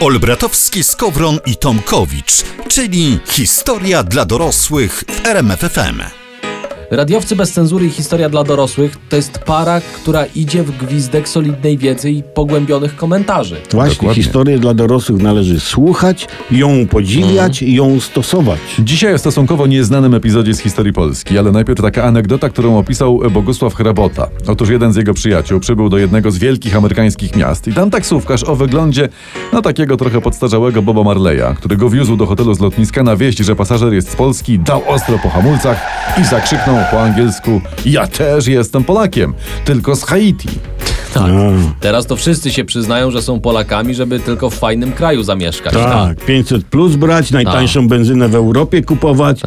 Olbratowski, Skowron i Tomkowicz, czyli historia dla dorosłych w RMFFM. Radiowcy bez cenzury i historia dla dorosłych to jest para, która idzie w gwizdek solidnej wiedzy i pogłębionych komentarzy. Właśnie Dokładnie. historię dla dorosłych należy słuchać, ją podziwiać i ją stosować. Dzisiaj o stosunkowo nieznanym epizodzie z historii Polski, ale najpierw taka anegdota, którą opisał Bogusław Hrabota. Otóż jeden z jego przyjaciół przybył do jednego z wielkich amerykańskich miast i tam taksówkarz o wyglądzie no takiego trochę podstarzałego Boba Marleya, który go wiózł do hotelu z lotniska na wieść, że pasażer jest z Polski, dał ostro po hamulcach i zakrzyknął po angielsku ja też jestem Polakiem, tylko z Haiti. Tak. Teraz to wszyscy się przyznają, że są Polakami, żeby tylko w fajnym kraju zamieszkać. Tak, 500 plus brać, najtańszą benzynę w Europie kupować.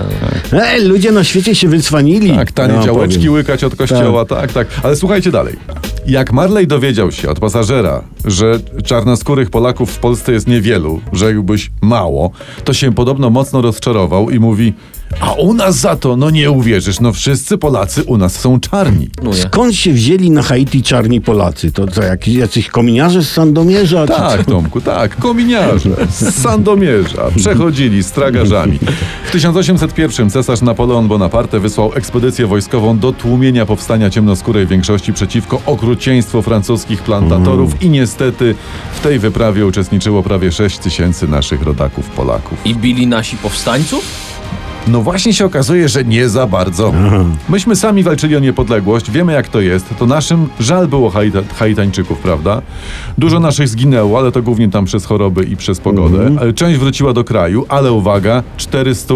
Ej, ludzie na świecie się wycwanili. Tak, tanie Ja działeczki powiem. łykać od kościoła, tak. tak, Ale słuchajcie dalej. Jak Marley dowiedział się od pasażera, że czarnoskórych Polaków w Polsce jest niewielu, rzekłbyś mało, to się podobno mocno rozczarował i mówi a u nas za to, no nie uwierzysz, no wszyscy Polacy u nas są czarni. No. Skąd się wzięli na Haiti czarni Polacy? To co, jakiś, jacyś kominiarze z Sandomierza? czy Tak, Tomku, tak, kominiarze z Sandomierza przechodzili z tragarzami. W 1801 cesarz Napoleon Bonaparte wysłał ekspedycję wojskową do tłumienia powstania ciemnoskórej większości przeciwko okrucieństwu francuskich plantatorów i niestety w tej wyprawie uczestniczyło prawie 6 tysięcy naszych rodaków Polaków. I bili nasi powstańców? No właśnie się okazuje, że nie za bardzo. Myśmy sami walczyli o niepodległość, wiemy jak to jest. To naszym żal było Haita, Haitańczyków, prawda? Dużo naszych zginęło, ale to głównie tam przez choroby i przez pogodę. Ale Część wróciła do kraju, ale uwaga, 400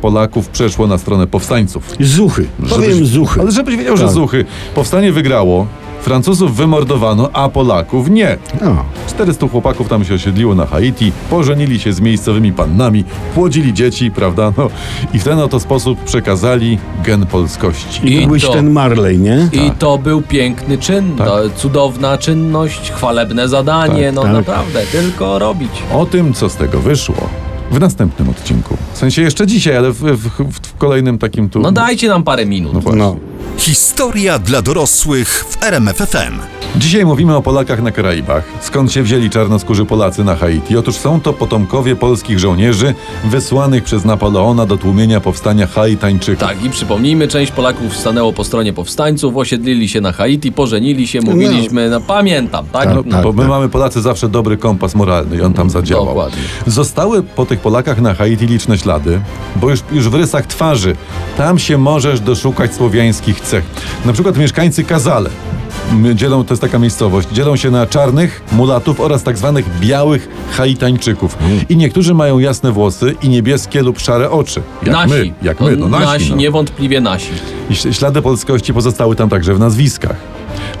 Polaków przeszło na stronę powstańców. Zuchy. Powiem Żebyś- zuchy. Ale żebyś wiedział, że Tak. zuchy. Powstanie wygrało, Francuzów wymordowano, a Polaków nie. No. 400 chłopaków tam się osiedliło na Haiti, pożenili się z miejscowymi pannami, płodzili dzieci, prawda? No, I w ten oto sposób przekazali gen polskości. I I byłeś to- ten Marley, nie? I to był piękny czyn, Tak. cudowna czynność, chwalebne zadanie, Tak, no tak. naprawdę, tylko robić. O tym, co z tego wyszło, w następnym odcinku. W sensie jeszcze dzisiaj, ale w, w, w, w kolejnym takim tu. No dajcie nam parę minut. No właśnie. No. Historia dla dorosłych w RMFFM. Dzisiaj mówimy o Polakach na Karaibach. Skąd się wzięli czarnoskórzy Polacy na Haiti? Otóż są to potomkowie polskich żołnierzy wysłanych przez Napoleona do tłumienia powstania Haitańczyków. Tak, i przypomnijmy, część Polaków stanęło po stronie powstańców, osiedlili się na Haiti, pożenili się, mówiliśmy, no, pamiętam, tak? Tak, No, Bo my mamy Polacy zawsze dobry kompas moralny i on tam zadziałał. Dokładnie. Zostały po tych Polakach na Haiti liczne ślady, bo już, już w rysach twarzy tam się możesz doszukać słowiańskich cech. Na przykład mieszkańcy Kazale. Dzielą, to jest taka miejscowość, dzielą się na czarnych, mulatów oraz tak zwanych białych Haitańczyków. I niektórzy mają jasne włosy i niebieskie lub szare oczy. Jak nasi. my, jak my, no nasi. no. niewątpliwie nasi. I ślady polskości pozostały tam także w nazwiskach.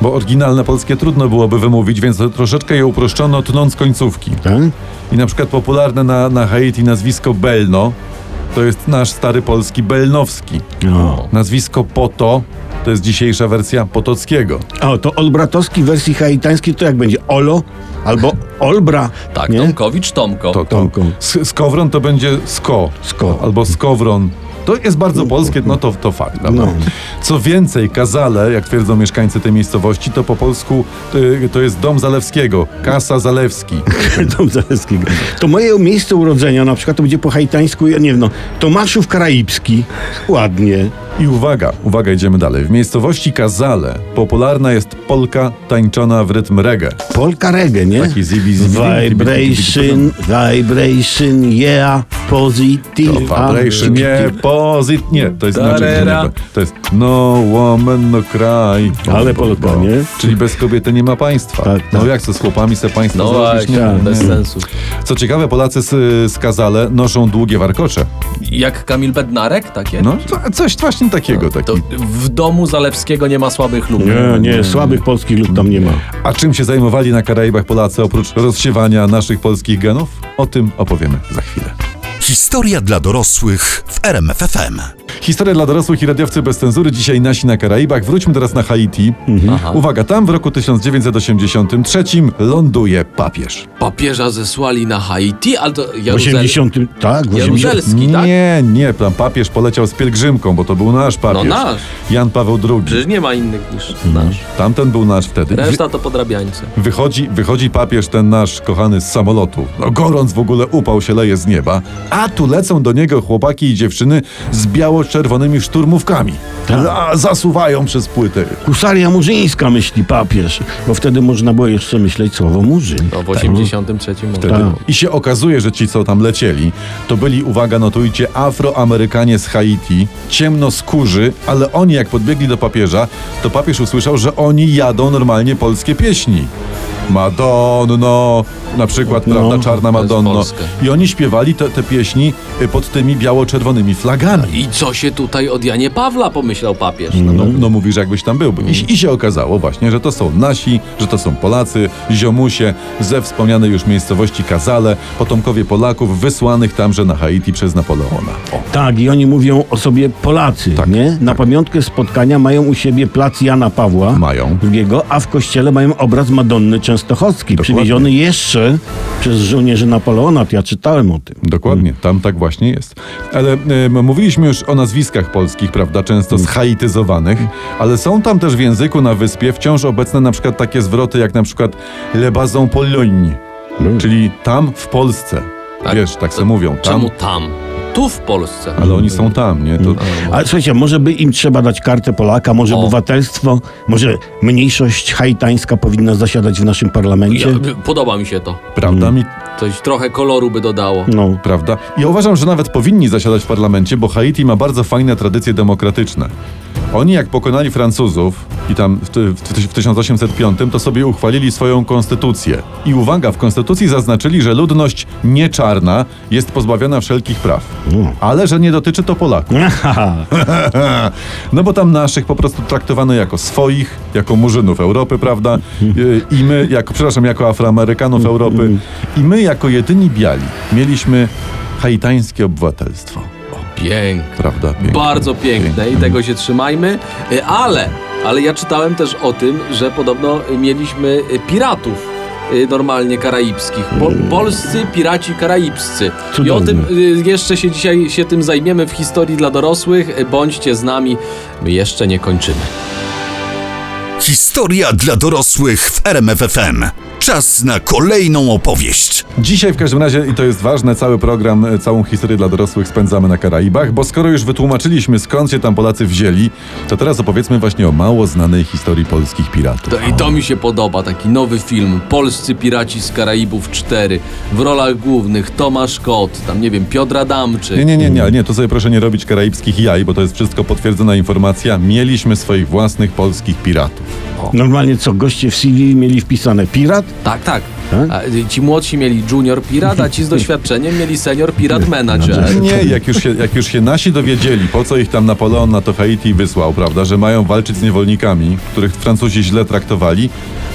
Bo oryginalne polskie trudno byłoby wymówić, więc troszeczkę je uproszczono, tnąc końcówki. Tak? I na przykład popularne na, na Haiti nazwisko Belno to jest nasz stary polski Belnowski. No. Nazwisko Poto to jest dzisiejsza wersja Potockiego. O, to Olbratowski w wersji haitańskiej to jak będzie? Olo? Albo Olbra? Tak, nie? Tomkowicz, Tomko. To, to. Tomko. S- Skowron to będzie Sko. Sko. Albo Skowron. To jest bardzo polskie, no to, to fakt. Prawda? No. Co więcej, Kazale, jak twierdzą mieszkańcy tej miejscowości, to po polsku to jest dom Zalewskiego, Kasa Zalewski. Dom Zaleskiego. To moje miejsce urodzenia na przykład to będzie po haitańsku, ja nie wiem, no, Tomaszów Karaibski. Ładnie. I uwaga, uwaga, idziemy dalej. W miejscowości Kazale popularna jest polka tańczona w rytm reggae. Polka reggae, nie? Taki zibi, zibi, Vibration, vibration, yeah, positive. To vibration, nie, posit, nie, to jest inaczej. Nie, To jest no woman, no cry. Ale Polka, nie? Czyli bez kobiety nie ma państwa. Tak, No tak. jak to z chłopami se państwo No zrobić? właśnie, Nie, bez nie. sensu. Co ciekawe, Polacy z, z Kazale noszą długie warkocze. Jak Kamil Bednarek, takie? No, to, coś właśnie takiego. To Taki. w domu Zalewskiego nie ma słabych lub. Nie, nie, słabych polskich lub tam nie ma. A czym się zajmowali na Karaibach Polacy oprócz rozsiewania naszych polskich genów? O tym opowiemy za chwilę. Historia dla dorosłych w RMFFM. Historia dla dorosłych i radiowcy bez cenzury. Dzisiaj nasi na Karaibach. Wróćmy teraz na Haiti. Aha. Uwaga, tam w roku 1983 ląduje papież. Papieża zesłali na Haiti, ale to W Jaruzel... 80. Tak, w 80. Jaruzelski, tak? Nie, nie, tam papież poleciał z pielgrzymką, bo to był nasz papież. No nasz. Jan Paweł II. Przecież nie ma innych niż nasz. Tamten był nasz wtedy. Wy, Reszta to podrabiańcy. wychodzi, wychodzi papież ten nasz kochany z samolotu. No gorąc w ogóle upał się leje z nieba. A tu lecą do niego chłopaki i dziewczyny z biało-czerwonymi szturmówkami. Tak. A, zasuwają przez płytę. Husaria murzyńska, myśli papież. Bo wtedy można było jeszcze myśleć słowo murzyn. No w 83 Wtedy. Tak. I się okazuje, że ci, co tam lecieli, to byli, uwaga, notujcie, afroamerykanie z Haiti, ciemnoskórzy, ale oni jak podbiegli do papieża, to papież usłyszał, że oni jadą normalnie polskie pieśni. Madonno, na przykład, No, prawda, Czarna Madonno. I oni śpiewali te, te pieśni y, pod tymi biało-czerwonymi flagami. I co się tutaj od Janie Pawla pomyślał papież? No, No, no mówisz, jakbyś tam był. I, I się okazało właśnie, że to są nasi, że to są Polacy, ziomusie ze wspomnianej już miejscowości Kazale, potomkowie Polaków wysłanych tamże na Haiti przez Napoleona. O. Tak, i oni mówią o sobie Polacy, Tak, nie? Na pamiątkę spotkania mają u siebie plac Jana Pawła Mają. II, a w kościele mają obraz Madonny Częstochowskiej, Dokładnie. przywieziony jeszcze przez żołnierzy Napoleona. Ja czytałem o tym. Dokładnie, tam tak właśnie jest. Ale e, mówiliśmy już o nazwiskach polskich, prawda, często zhaityzowanych, ale są tam też w języku na wyspie wciąż obecne na przykład takie zwroty jak na przykład le bazon Pologne, czyli tam w Polsce. Wiesz, tak to se mówią. Tam, Czemu tam? Tu w Polsce. ale oni są tam, nie? To, Ale słuchajcie, może by im trzeba dać kartę Polaka, może O. obywatelstwo, może mniejszość haitańska powinna zasiadać w naszym parlamencie. Ja, podoba mi się to. prawda mi Coś trochę koloru by dodało. No. Prawda? Ja uważam, że nawet powinni zasiadać w parlamencie, bo Haiti ma bardzo fajne tradycje demokratyczne. Oni jak pokonali Francuzów i tam w, w, w 1805, to sobie uchwalili swoją konstytucję. I uwaga, w konstytucji zaznaczyli, że ludność nie czarna jest pozbawiona wszelkich praw. No. Ale że nie dotyczy to Polaków. No bo tam naszych po prostu traktowano jako swoich, jako murzynów Europy, prawda? Y, I my, jako, przepraszam, jako Afroamerykanów Europy. I my jako jedyni biali mieliśmy haitańskie obywatelstwo. Piękne. Prawda? Piękne. Bardzo piękne i tego się trzymajmy. Y, Ale, ale ja czytałem też o tym, że podobno mieliśmy piratów y, normalnie karaibskich. Po, polscy piraci karaibscy. I o tym y, jeszcze się dzisiaj się tym zajmiemy w historii dla dorosłych. Bądźcie z nami. My jeszcze nie kończymy. Historia dla dorosłych w RMFFM. Czas na kolejną opowieść. Dzisiaj w każdym razie, i to jest ważne, cały program, e, całą historię dla dorosłych spędzamy na Karaibach, bo skoro już wytłumaczyliśmy skąd się tam Polacy wzięli, to teraz opowiedzmy właśnie o mało znanej historii polskich piratów. To, I to mi się podoba, taki nowy film. Polscy piraci z Karaibów 4. W rolach głównych Tomasz Kot, tam nie wiem, Piotr Adamczyk. Nie, nie, nie, nie, nie, to sobie proszę nie robić karaibskich jaj, bo to jest wszystko potwierdzona informacja. Mieliśmy swoich własnych polskich piratów. Normalnie co, goście w CV mieli wpisane pirat? Tak, tak. Tak? A, y, ci młodsi mieli junior pirat, a ci z doświadczeniem mieli senior pirat manager. Nie, jak już, się, jak już się nasi dowiedzieli, po co ich tam Napoleon na to Haiti wysłał, prawda, że mają walczyć z niewolnikami, których Francuzi źle traktowali,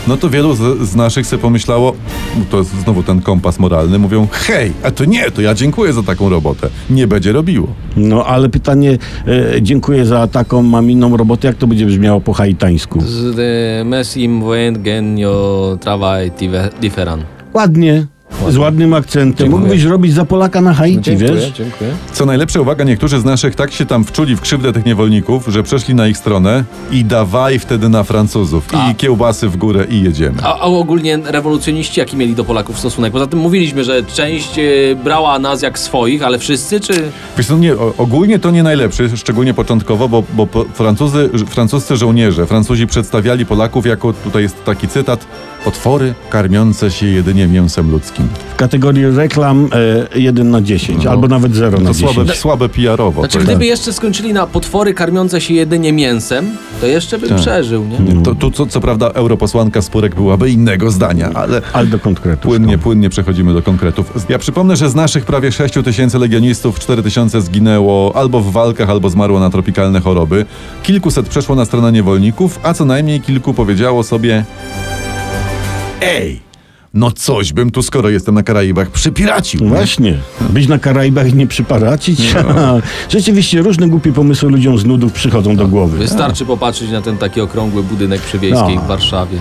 no to wielu z, z naszych sobie pomyślało, no to jest znowu ten kompas moralny, mówią, hej, a to nie, to ja dziękuję za taką robotę. Nie będzie robiło. No ale pytanie, e, dziękuję za taką, mam inną robotę, jak to będzie brzmiało po haitańsku? Z de mesim voent genio travail dive- different. Ładnie, z ładnym akcentem. Dziękuję. Mógłbyś robić za Polaka na Haiti, wiesz? dziękuję. Co najlepsze, uwaga, niektórzy z naszych tak się tam wczuli w krzywdę tych niewolników, że przeszli na ich stronę i dawaj wtedy na Francuzów. I A. kiełbasy w górę i jedziemy. A, a ogólnie rewolucjoniści jaki mieli do Polaków stosunek? Poza tym mówiliśmy, że część y, brała nas jak swoich, ale wszyscy czy... Wiesz co, nie, ogólnie to nie najlepszy, szczególnie początkowo, bo, bo Francuzy, francuscy żołnierze, Francuzi przedstawiali Polaków jako, tutaj jest taki cytat, otwory karmiące się jedynie mięsem ludzkim. W kategorii reklam e, 1 na 10, No. albo nawet 0 na To 10. słabe, słabe PR-owo. Znaczy, gdyby jeszcze skończyli na potwory karmiące się jedynie mięsem, to jeszcze bym Tak. przeżył, nie? nie, to, tu co, co prawda europosłanka Spurek byłaby innego zdania, ale Ale do konkretów. płynnie, płynnie przechodzimy do konkretów. Ja przypomnę, że z naszych prawie 6 tysięcy legionistów 4 tysiące zginęło albo w walkach, albo zmarło na tropikalne choroby. Kilkuset przeszło na stronę niewolników, a co najmniej kilku powiedziało sobie Ej, no coś bym tu, skoro jestem na Karaibach, przypiracił. nie? Właśnie. Być na Karaibach i nie przyparacić. Rzeczywiście różne głupie pomysły ludziom z nudów przychodzą do głowy. Wystarczy popatrzeć na ten taki okrągły budynek przy Wiejskiej No. w Warszawie.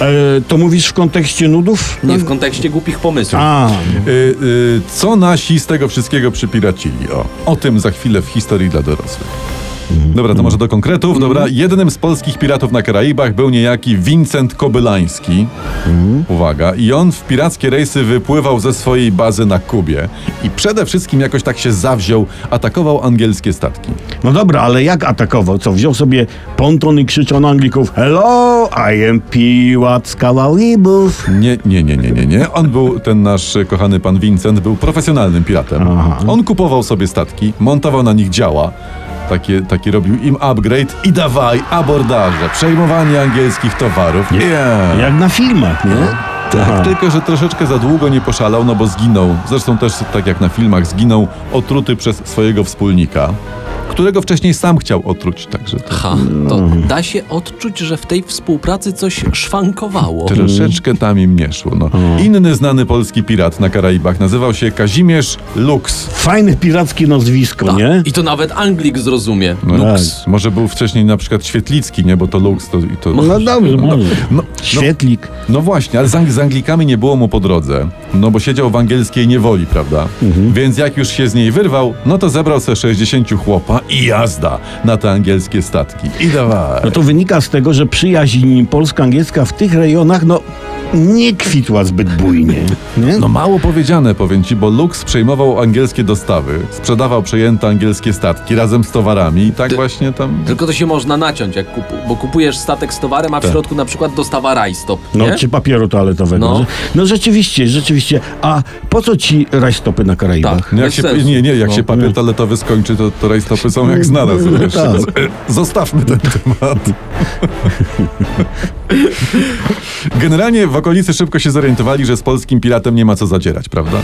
No. E, to mówisz w kontekście nudów? Nie w kontekście głupich pomysłów. A, Y, y, co nasi z tego wszystkiego przypiracili? O, o tym za chwilę w historii dla dorosłych. Dobra, to może do konkretów. Dobra, jednym z polskich piratów na Karaibach był niejaki Vincent Kobylański. Uwaga. I on w pirackie rejsy wypływał ze swojej bazy na Kubie. I przede wszystkim jakoś tak się zawziął, atakował angielskie statki. no dobra, ale jak atakował? Co, wziął sobie ponton i krzyczał na Anglików Hello, I am Piłat z Kawałibów. Nie, nie, nie, nie, nie, nie. On był, ten nasz kochany pan Vincent, był profesjonalnym piratem. Aha. On kupował sobie statki, montował na nich działa, takie, takie robił im upgrade i dawaj, abordaże, przejmowanie angielskich towarów. Yeah. Jak na filmach, nie? Tak, tylko że troszeczkę za długo nie poszalał, no bo zginął. Zresztą też tak jak na filmach, zginął otruty przez swojego wspólnika, którego wcześniej sam chciał otruć, także to Ha, to da się odczuć, że w tej współpracy coś szwankowało. troszeczkę tam im nie szło. No. Inny znany polski pirat na Karaibach nazywał się Kazimierz Lux. Fajne pirackie nazwisko, Tak. nie? I to nawet Anglik zrozumie. No, Lux. Może był wcześniej na przykład Świetlicki, nie? Bo to Lux to... i to No dobrze, może. no, Świetlik. no właśnie, ale z, Ang- z Anglikami nie było mu po drodze, no bo siedział w angielskiej niewoli, prawda? Więc jak już się z niej wyrwał, no to zebrał se 60 chłopa i jazda na te angielskie statki. I dawaj. No to wynika z tego, że przyjaźń polsko-angielska w tych rejonach, no, nie kwitła zbyt bujnie. Nie? No mało powiedziane, powiem ci, bo Lux przejmował angielskie dostawy, sprzedawał przejęte angielskie statki razem z towarami i tak Ty- właśnie tam... Tylko to się można naciąć, jak kupu, bo kupujesz statek z towarem, a w Tak. środku na przykład dostawa rajstop, No, nie? czy papieru toaletowego. No. No. no rzeczywiście, rzeczywiście. A po co ci rajstopy na Karaibach? Tak. No jak się, nie, nie, jak No. się papier toaletowy skończy, to, to rajstopy są jak znalazł. No, tak. Zostawmy ten temat. Generalnie w okolicy szybko się zorientowali, że z polskim piratem nie ma co zadzierać, prawda?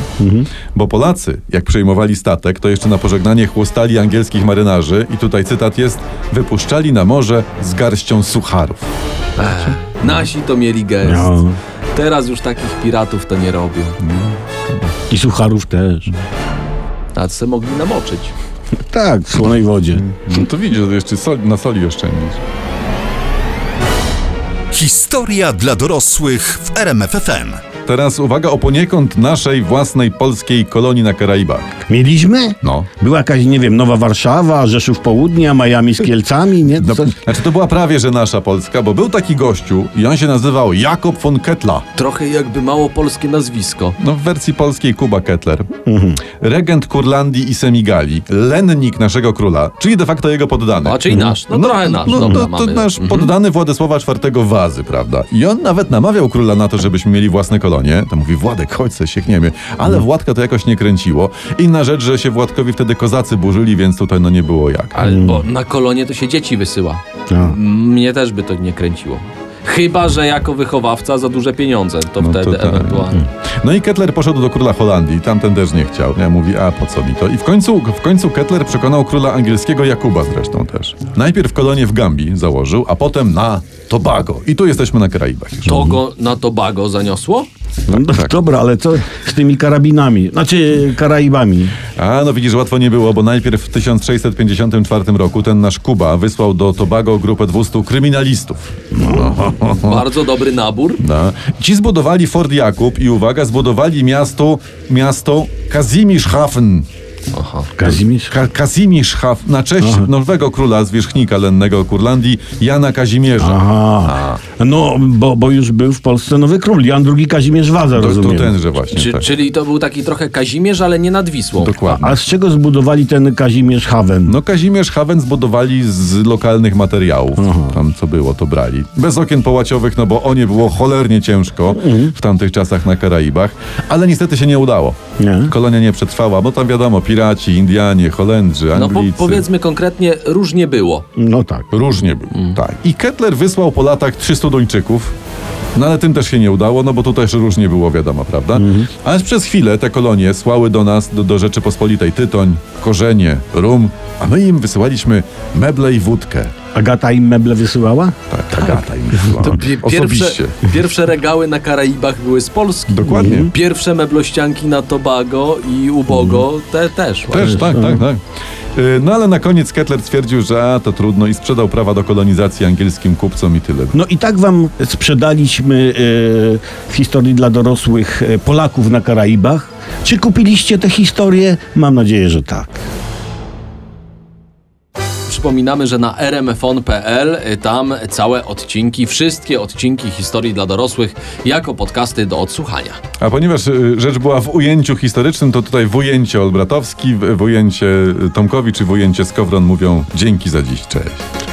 Bo Polacy, jak przejmowali statek, to jeszcze na pożegnanie chłostali angielskich marynarzy i tutaj cytat jest, wypuszczali na morze z garścią sucharów. Nasi to mieli gest. No. Teraz już takich piratów to nie robią. I sucharów też. A se mogli namoczyć. Tak, w słonej wodzie. No to widzisz, że jeszcze sol, na soli oszczędzić. Historia dla dorosłych w RMFFM. Teraz uwaga o poniekąd naszej własnej polskiej kolonii na Karaibach. Mieliśmy? No. Była jakaś, nie wiem, Nowa Warszawa, Rzeszów Południa, Miami z Kielcami, nie? No, znaczy to była prawie, że nasza Polska, bo był taki gościu i on się nazywał Jakob von Kettler. Trochę jakby mało polskie nazwisko. No w wersji polskiej Kuba Kettler. Regent Kurlandii i Semigalii. Lennik naszego króla, czyli de facto jego poddany. A czyli nasz. No, trochę nasz. No, Dobra, to, to mamy. nasz Mhm. poddany Władysława IV Wazy, prawda? I on nawet namawiał króla na to, żebyśmy mieli własne kolonie. To mówi, Władek, chodź se siekniemy. Ale Władka to jakoś nie kręciło. Inna rzecz, że się Władkowi wtedy kozacy burzyli, więc tutaj no nie było jak. Albo na kolonie to się dzieci wysyła. No. Mnie też by to nie kręciło. Chyba, że jako wychowawca za duże pieniądze, to No to wtedy tak. ewentualnie. No i Kettler poszedł do króla Holandii, tamten też nie chciał. Ja mówi, a po co mi to? I w końcu, w końcu Kettler przekonał króla angielskiego Jakuba zresztą też. Najpierw kolonię w Gambii założył, a potem na Tobago. I tu jesteśmy na Karaibach już. To go na Tobago zaniosło? No, tak. Dobra, ale co z tymi karabinami? Znaczy Karaibami. A no widzisz, łatwo nie było, bo najpierw w 1654 roku ten nasz Kuba wysłał do Tobago grupę 200 kryminalistów. Bardzo dobry nabór. No. Ci zbudowali Fort Jakub i uwaga, zbudowali miasto, miasto Kazimirzhafen. Aha. Kazimierz? Ka- Kazimirzhafen na cześć nowego króla zwierzchnika lennego Kurlandii, Jana Kazimierza. Aha. No, bo, bo już był w Polsce nowy król, Jan II Kazimierz Waza, To, to rozumiem. tenże właśnie. Czy, tak. Czyli to był taki trochę Kazimierz, ale nie nad Wisłą. Dokładnie. A z czego zbudowali ten Kazimierz Haven? No Kazimierz Haven zbudowali z lokalnych materiałów. Tam co było, to brali. Bez okien połaciowych, no bo o nie było cholernie ciężko w tamtych czasach na Karaibach, ale niestety się nie udało. Nie? Kolonia nie przetrwała, bo tam wiadomo, piraci, Indianie, Holendrzy, No po, Anglicy. powiedzmy konkretnie, różnie było. No tak. Różnie było. Tak. I Kettler wysłał po latach 300 Duńczyków No ale tym też się nie udało, no bo tu też różnie było, wiadomo, prawda? Mhm. Ale przez chwilę te kolonie słały do nas, do, do Rzeczypospolitej tytoń, korzenie, rum, a my im wysyłaliśmy meble i wódkę. Agata im meble wysyłała? Tak, Agata im wysyłała. To pi- pierwsze, Osobiście. pierwsze regały na Karaibach były z Polski. Dokładnie. Pierwsze meblościanki na Tobago i Ubogo te też. Też, tak, tak, tak. Y, No ale na koniec Kettler stwierdził, że a, to trudno i sprzedał prawa do kolonizacji angielskim kupcom i tyle. No i tak wam sprzedaliśmy e, w historii dla dorosłych e, Polaków na Karaibach. Czy kupiliście tę historię? Mam nadzieję, że tak. Przypominamy, że na rmfon.pl y, tam całe odcinki, wszystkie odcinki historii dla dorosłych jako podcasty do odsłuchania. A ponieważ y, rzecz była w ujęciu historycznym, to tutaj w ujęcie Olbratowski, w ujęcie Tomkowicz i w ujęcie Skowron mówią dzięki za dziś, cześć.